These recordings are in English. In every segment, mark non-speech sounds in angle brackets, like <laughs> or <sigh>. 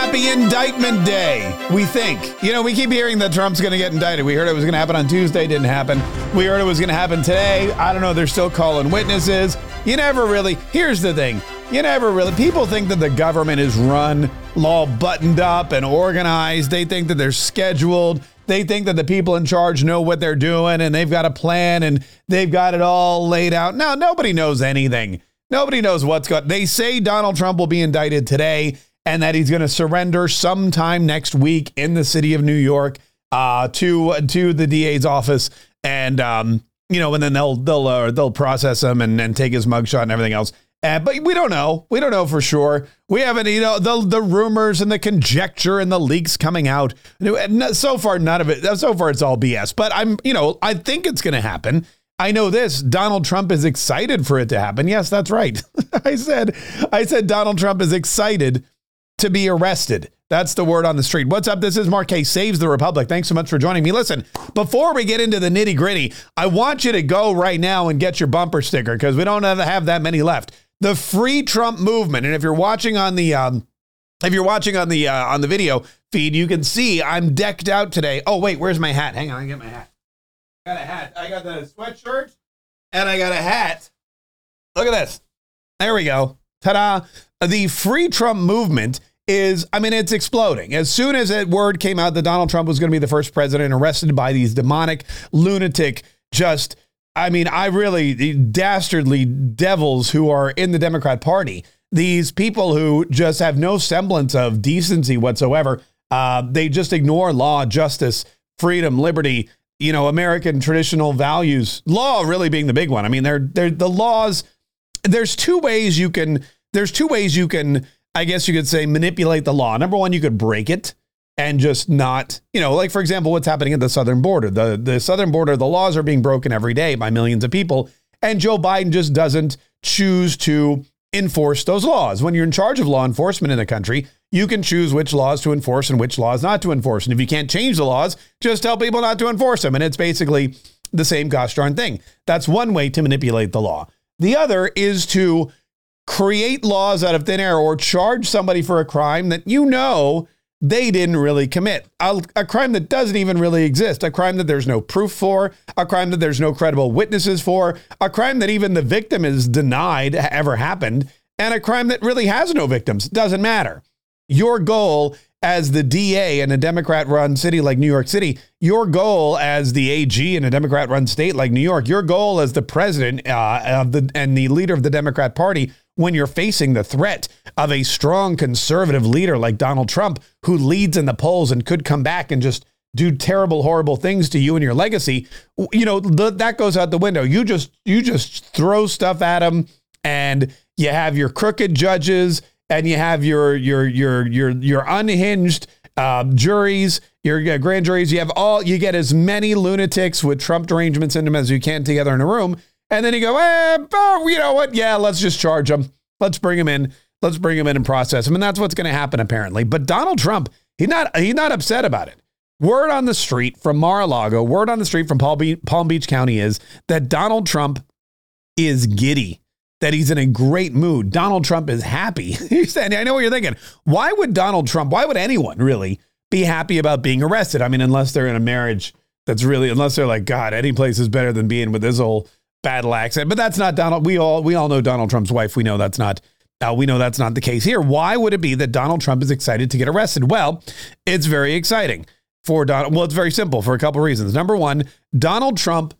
happy indictment day. We think. You know, we keep hearing that Trump's going to get indicted. We heard it was going to happen on Tuesday, didn't happen. We heard it was going to happen today. I don't know. They're still calling witnesses. You never really. Here's the thing. You never really. People think that the government is run, all buttoned up and organized. They think that they're scheduled. They think that the people in charge know what they're doing and they've got a plan and they've got it all laid out. No, nobody knows anything. Nobody knows what's going. They say Donald Trump will be indicted today and that he's going to surrender sometime next week in the city of New York uh, to to the DA's office, and um, you know, and then they'll they'll uh, they'll process him and, and take his mugshot and everything else. Uh, but we don't know. We don't know for sure. We haven't, you know, the the rumors and the conjecture and the leaks coming out. So far, none of it. So far, it's all BS. But I'm, you know, I think it's going to happen. I know this. Donald Trump is excited for it to happen. Yes, that's right. <laughs> I said, I said Donald Trump is excited to be arrested. That's the word on the street. What's up? This is K. Saves the Republic. Thanks so much for joining me. Listen, before we get into the nitty gritty, I want you to go right now and get your bumper sticker because we don't have that many left. The Free Trump movement, and if you're watching on the um, if you're watching on the uh, on the video feed, you can see I'm decked out today. Oh wait, where's my hat? Hang on, I get my hat. I got a hat. I got the sweatshirt, and I got a hat. Look at this. There we go. Ta-da! The Free Trump movement is, I mean, it's exploding. As soon as that word came out that Donald Trump was going to be the first president arrested by these demonic, lunatic, just, I mean, I really, dastardly devils who are in the Democrat Party, these people who just have no semblance of decency whatsoever. Uh, they just ignore law, justice, freedom, liberty, you know, American traditional values. Law really being the big one. I mean, they're, they're the laws. There's two ways you can. There's two ways you can I guess you could say, manipulate the law. Number one, you could break it and just not, you know, like for example, what's happening at the southern border. The the southern border, the laws are being broken every day by millions of people, and Joe Biden just doesn't choose to enforce those laws. When you're in charge of law enforcement in the country, you can choose which laws to enforce and which laws not to enforce. And if you can't change the laws, just tell people not to enforce them. And it's basically the same gosh darn thing. That's one way to manipulate the law. The other is to create laws out of thin air or charge somebody for a crime that you know they didn't really commit. A, a, crime that doesn't even really exist, a crime that there's no proof for, a crime that there's no credible witnesses for, a crime that even the victim is denied ever happened, and a crime that really has no victims. Doesn't matter. Your goal as the DA in a Democrat run city like New York City, your goal as the AG in a Democrat run state like New York, your goal as the president uh, the and the leader of the Democrat Party when you're facing the threat of a strong conservative leader like Donald Trump, who leads in the polls and could come back and just do terrible, horrible things to you and your legacy, you know, that goes out the window. You just you just throw stuff at him, and you have your crooked judges, and you have your your your your your unhinged uh, juries, your grand juries. You have all you get as many lunatics with Trump derangements in them as you can together in a room, and then you go, eh, oh, you know what? Yeah, let's just charge him. Let's bring him in. Let's bring him in and process him. And that's what's going to happen apparently. But Donald Trump, he's not he's not upset about it. Word on the street from Mar-a-Lago, word on the street from Palm Beach County is that Donald Trump is giddy, that he's in a great mood. Donald Trump is happy. <laughs> saying, I know what you're thinking. Why would Donald Trump, why would anyone really be happy about being arrested? I mean, unless they're in a marriage that's really, unless they're like, God, any place is better than being with this old battle accent, but that's not Donald. We all we all know Donald Trump's wife. We know that's not. Uh, we know that's not the case here. Why would it be that Donald Trump is excited to get arrested? Well, it's very exciting for Donald. Well, it's very simple for a couple reasons. Number one, Donald Trump.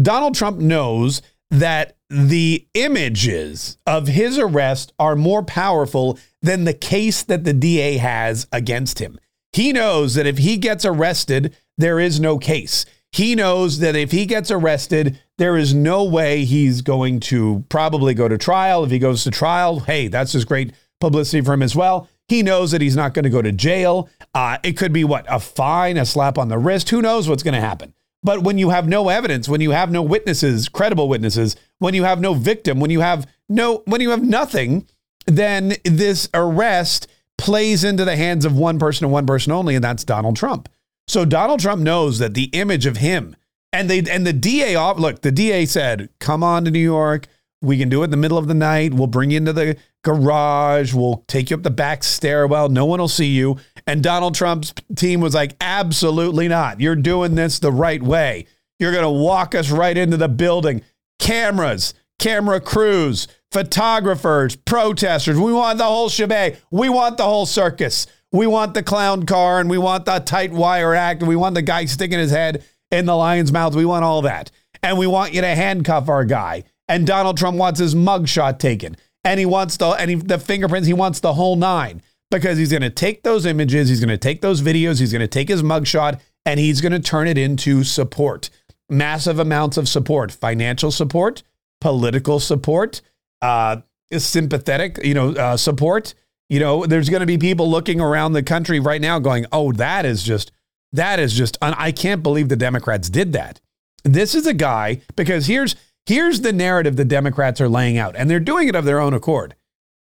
Donald Trump knows that the images of his arrest are more powerful than the case that the DA has against him. He knows that if he gets arrested, there is no case. He knows that if he gets arrested, there is no way he's going to probably go to trial. If he goes to trial, hey, that's just great publicity for him as well. He knows that he's not going to go to jail. Uh, it could be what? A fine, a slap on the wrist. Who knows what's going to happen? But when you have no evidence, when you have no witnesses, credible witnesses, when you have no victim, when you have no, when you have nothing, then this arrest plays into the hands of one person and one person only, and that's Donald Trump. So Donald Trump knows that the image of him and they and the DA off look, the DA said, "Come on to New York. We can do it in the middle of the night. We'll bring you into the garage. We'll take you up the back stairwell. No one will see you. And Donald Trump's team was like, absolutely not. You're doing this the right way. You're going to walk us right into the building. Cameras, camera crews, photographers, protesters. We want the whole shebang. We want the whole circus. We want the clown car and we want the tight wire act and we want the guy sticking his head in the lion's mouth. We want all that. And we want you to handcuff our guy. And Donald Trump wants his mugshot taken. And he wants the and he, the fingerprints, he wants the whole nine because he's going to take those images, he's going to take those videos, he's going to take his mugshot and he's going to turn it into support. Massive amounts of support, financial support, political support, uh, sympathetic, you know, uh, support. You know, there's going to be people looking around the country right now going, "Oh, that is just that is just I can't believe the Democrats did that." This is a guy because here's here's the narrative the Democrats are laying out and they're doing it of their own accord.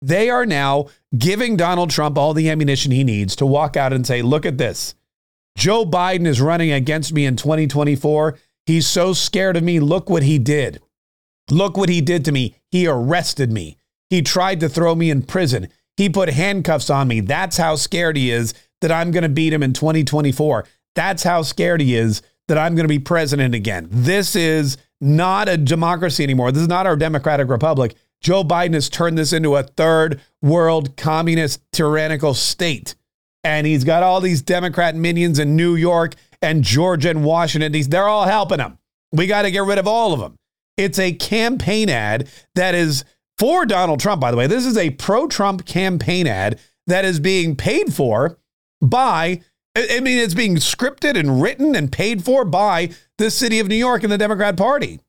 They are now giving Donald Trump all the ammunition he needs to walk out and say, "Look at this. Joe Biden is running against me in 2024. He's so scared of me. Look what he did. Look what he did to me. He arrested me. He tried to throw me in prison. He put handcuffs on me. That's how scared he is that I'm going to beat him in 2024. That's how scared he is that I'm going to be president again. This is not a democracy anymore. This is not our democratic republic. Joe Biden has turned this into a third world communist tyrannical state. And he's got all these Democrat minions in New York and Georgia and Washington. These, they're all helping him. We got to get rid of all of them. It's a campaign ad that is for Donald Trump, by the way. This is a pro Trump campaign ad that is being paid for by, I mean, it's being scripted and written and paid for by the city of New York and the Democrat Party.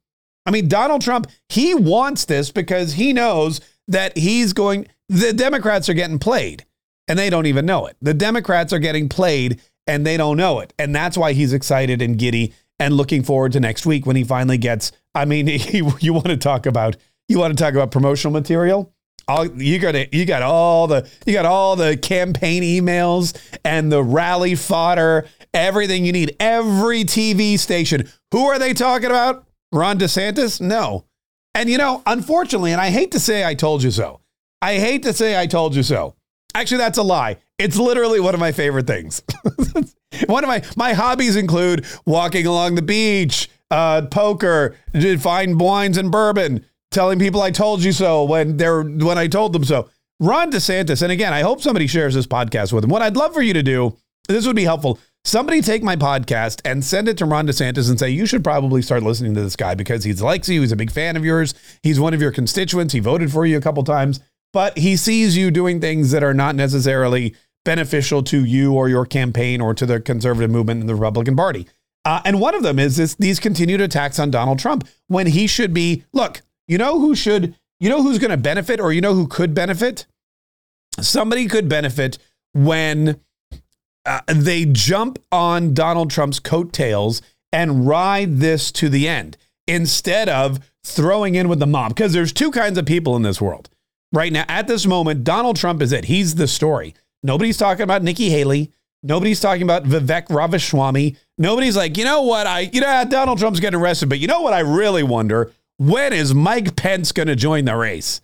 I mean, Donald Trump, he wants this because he knows that he's going, the Democrats are getting played and they don't even know it. The Democrats are getting played and they don't know it. And that's why he's excited and giddy and looking forward to next week when he finally gets. I mean, <laughs> he, you want to talk about you want to talk about promotional material? All, you got you got all the you got all the campaign emails and the rally fodder, everything you need. Every TV station. Who are they talking about? Ron DeSantis? No. And you know, unfortunately, and I hate to say I told you so. I hate to say I told you so. Actually, that's a lie. It's literally one of my favorite things. <laughs> one of my my hobbies include walking along the beach, uh, poker, fine wines and bourbon, telling people I told you so when they're when I told them so. Ron DeSantis, and again, I hope somebody shares this podcast with him. What I'd love for you to do, this would be helpful. Somebody take my podcast and send it to Ron DeSantis and say, you should probably start listening to this guy because he likes you. He's a big fan of yours. He's one of your constituents. He voted for you a couple times but he sees you doing things that are not necessarily beneficial to you or your campaign or to the conservative movement and the Republican Party. Uh, and one of them is this, these continued attacks on Donald Trump when he should be. Look, you know who should, you know who's going to benefit, or you know who could benefit. Somebody could benefit when uh, they jump on Donald Trump's coattails and ride this to the end instead of throwing in with the mob. Because there's two kinds of people in this world right now, at this moment, Donald Trump is it. He's the story. Nobody's talking about Nikki Haley. Nobody's talking about Vivek Ramaswamy. Nobody's like, you know what? I, you know, Donald Trump's getting arrested, but you know what? I really wonder when is Mike Pence going to join the race?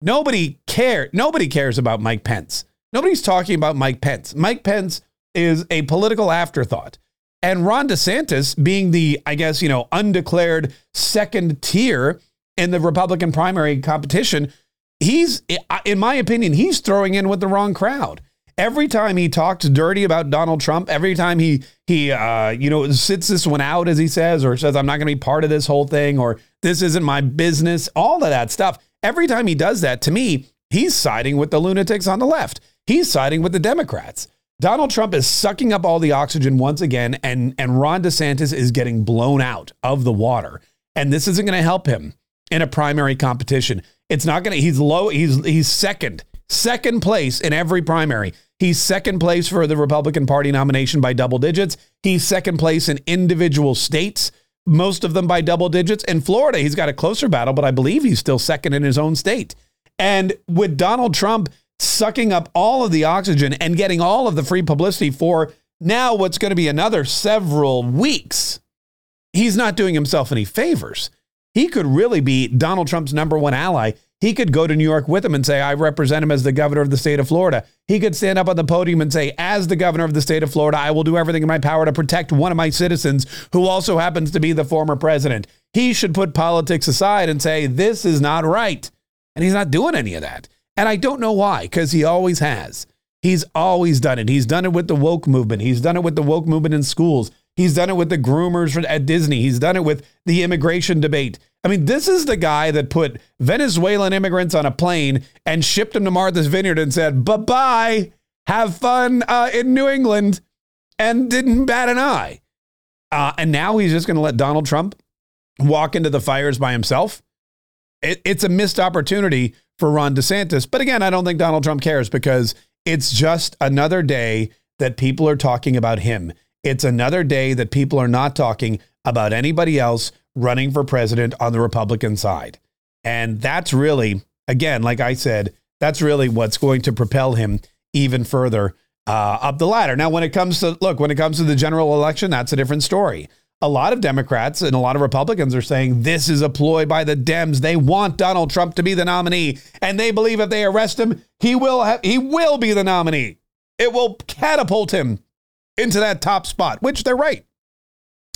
Nobody care. Nobody cares about Mike Pence. Nobody's talking about Mike Pence. Mike Pence is a political afterthought. And Ron DeSantis, being the, I guess, you know, undeclared second tier in the Republican primary competition, he's, in my opinion, he's throwing in with the wrong crowd. Every time he talks dirty about Donald Trump, every time he he uh, you know sits this one out as he says, or says I'm not going to be part of this whole thing, or this isn't my business, all of that stuff. Every time he does that, to me, he's siding with the lunatics on the left. He's siding with the Democrats. Donald Trump is sucking up all the oxygen once again, and and Ron DeSantis is getting blown out of the water, and this isn't going to help him in a primary competition. It's not going to, he's low, he's, he's second, second place in every primary. He's second place for the Republican Party nomination by double digits. He's second place in individual states, most of them by double digits. In Florida, he's got a closer battle, but I believe he's still second in his own state. And with Donald Trump sucking up all of the oxygen and getting all of the free publicity for now what's going to be another several weeks, he's not doing himself any favors he could really be Donald Trump's number one ally. He could go to New York with him and say, I represent him as the governor of the state of Florida. He could stand up on the podium and say, as the governor of the state of Florida, I will do everything in my power to protect one of my citizens who also happens to be the former president. He should put politics aside and say, this is not right. And he's not doing any of that. And I don't know why, because he always has. He's always done it. He's done it with the woke movement. He's done it with the woke movement in schools. He's done it with the groomers at Disney. He's done it with the immigration debate. I mean, this is the guy that put Venezuelan immigrants on a plane and shipped them to Martha's Vineyard and said, bye bye, have fun uh, in New England, and didn't bat an eye. Uh, and now he's just going to let Donald Trump walk into the fires by himself. It, it's a missed opportunity for Ron DeSantis. But again, I don't think Donald Trump cares because it's just another day that people are talking about him. It's another day that people are not talking about anybody else running for president on the Republican side. And that's really, again, like I said, that's really what's going to propel him even further uh, up the ladder. Now, when it comes to, look, when it comes to the general election, that's a different story. A lot of Democrats and a lot of Republicans are saying this is a ploy by the Dems. They want Donald Trump to be the nominee, and they believe if they arrest him, he will have, he will be the nominee. It will catapult him into that top spot, which they're right.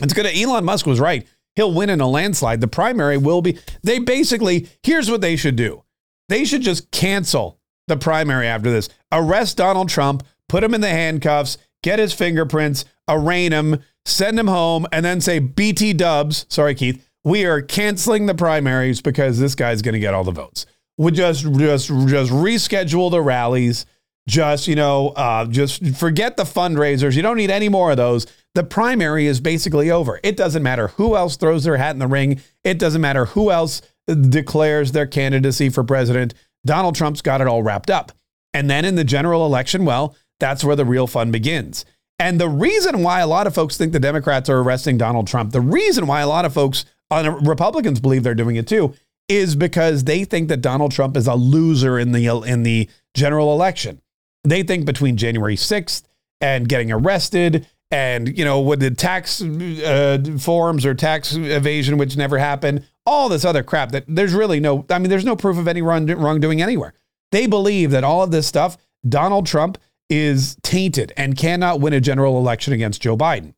It's going to, Elon Musk was right he'll win in a landslide. The primary will be, they basically, here's what they should do they should just cancel the primary after this. Arrest Donald Trump, put him in the handcuffs, get his fingerprints, arraign him, send him home, and then say, BT dubs, sorry, Keith, we are canceling the primaries because this guy's going to get all the votes. We just, just, just reschedule the rallies. Just, you know, uh, just forget the fundraisers. You don't need any more of those the primary is basically over. It doesn't matter who else throws their hat in the ring. It doesn't matter who else declares their candidacy for president. Donald Trump's got it all wrapped up. And then in the general election, well, that's where the real fun begins. And the reason why a lot of folks think the Democrats are arresting Donald Trump, the reason why a lot of folks on uh, Republicans believe they're doing it too, is because they think that Donald Trump is a loser in the in the general election. They think between January 6th and getting arrested and you know with the tax uh, forms or tax evasion which never happened all this other crap that there's really no i mean there's no proof of any wrong, wrongdoing anywhere. They believe that all of this stuff donald trump is tainted and cannot win a general election against joe biden.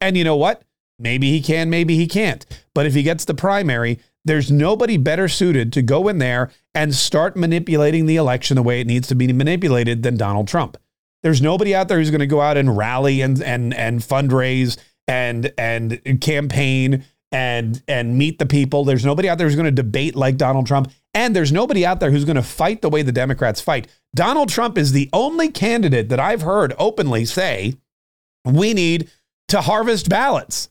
And you know what? Maybe he can maybe he can't. But if he gets the primary there's nobody better suited to go in there and start manipulating the election the way it needs to be manipulated than donald trump there's nobody out there who's going to go out and rally and and and fundraise and and campaign and and meet the people. There's nobody out there who's going to debate like Donald Trump. And there's nobody out there who's going to fight the way the Democrats fight. Donald Trump is the only candidate that I've heard openly say, we need to harvest ballots.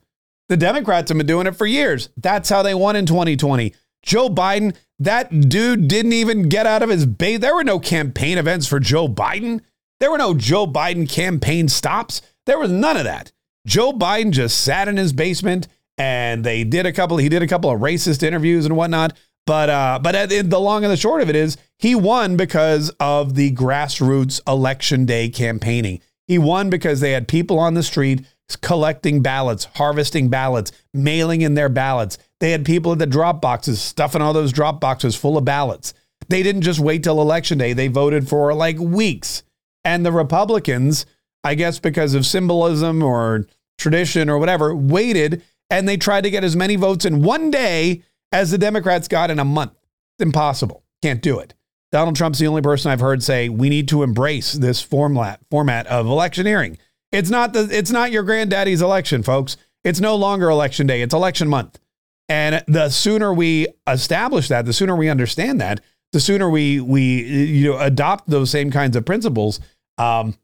The Democrats have been doing it for years. That's how they won in 2020. Joe Biden, that dude didn't even get out of his base. There were no campaign events for Joe Biden. There were no Joe Biden campaign stops. There was none of that. Joe Biden just sat in his basement and they did a couple, he did a couple of racist interviews and whatnot. But uh, but the long and the short of it is he won because of the grassroots election day campaigning. He won because they had people on the street collecting ballots, harvesting ballots, mailing in their ballots. They had people at the drop boxes stuffing all those drop boxes full of ballots. They didn't just wait till election day. They voted for like weeks. And the Republicans, I guess because of symbolism or tradition or whatever, waited and they tried to get as many votes in one day as the Democrats got in a month. It's impossible. Can't do it. Donald Trump's the only person I've heard say we need to embrace this format format of electioneering. It's not the it's not your granddaddy's election, folks. It's no longer election day. It's election month. And the sooner we establish that, the sooner we understand that, the sooner we we you know adopt those same kinds of principles, um,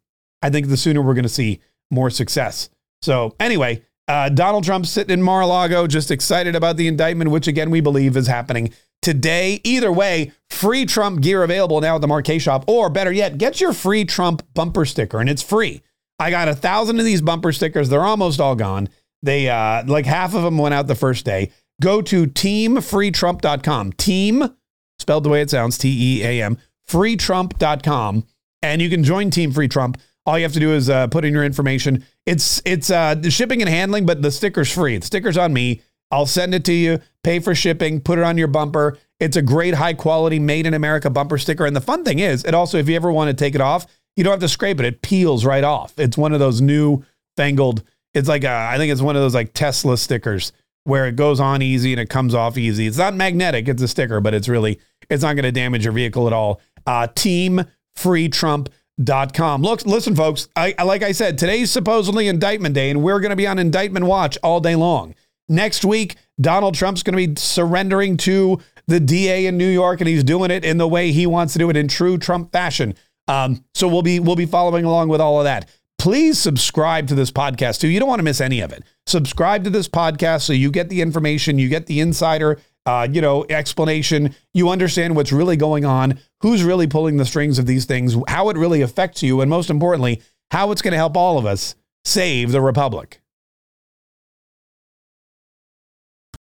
I think the sooner we're going to see more success. So anyway, uh, Donald Trump sitting in Mar-a-Lago, just excited about the indictment, which again we believe is happening today. Either way, free Trump gear available now at the Marquee Shop, or better yet, get your free Trump bumper sticker, and it's free. I got a thousand of these bumper stickers. They're almost all gone. They uh, like half of them went out the first day. Go to teamfreetrump.com. Team spelled the way it sounds, T E A M, freetrump.com. And you can join Team Free Trump. All you have to do is uh, put in your information. It's it's uh, shipping and handling, but the sticker's free. The sticker's on me. I'll send it to you, pay for shipping, put it on your bumper, It's a great high quality made in America bumper sticker. And the fun thing is, it also, if you ever want to take it off, you don't have to scrape it. It peels right off. It's one of those new fangled, it's like, a, I think it's one of those like Tesla stickers where it goes on easy and it comes off easy. It's not magnetic, it's a sticker, but it's really, it's not going to damage your vehicle at all. Uh, teamfreetrump.com. Look, listen, folks, I, like I said, today's supposedly indictment day, and we're going to be on indictment watch all day long. Next week, Donald Trump's going to be surrendering to the DA in New York, and he's doing it in the way he wants to do it in true Trump fashion. Um, so we'll be we'll be following along with all of that. Please subscribe to this podcast too. You don't want to miss any of it. Subscribe to this podcast so you get the information, you get the insider, uh, you know, explanation. You understand what's really going on, who's really pulling the strings of these things, how it really affects you, and most importantly, how it's going to help all of us save the republic.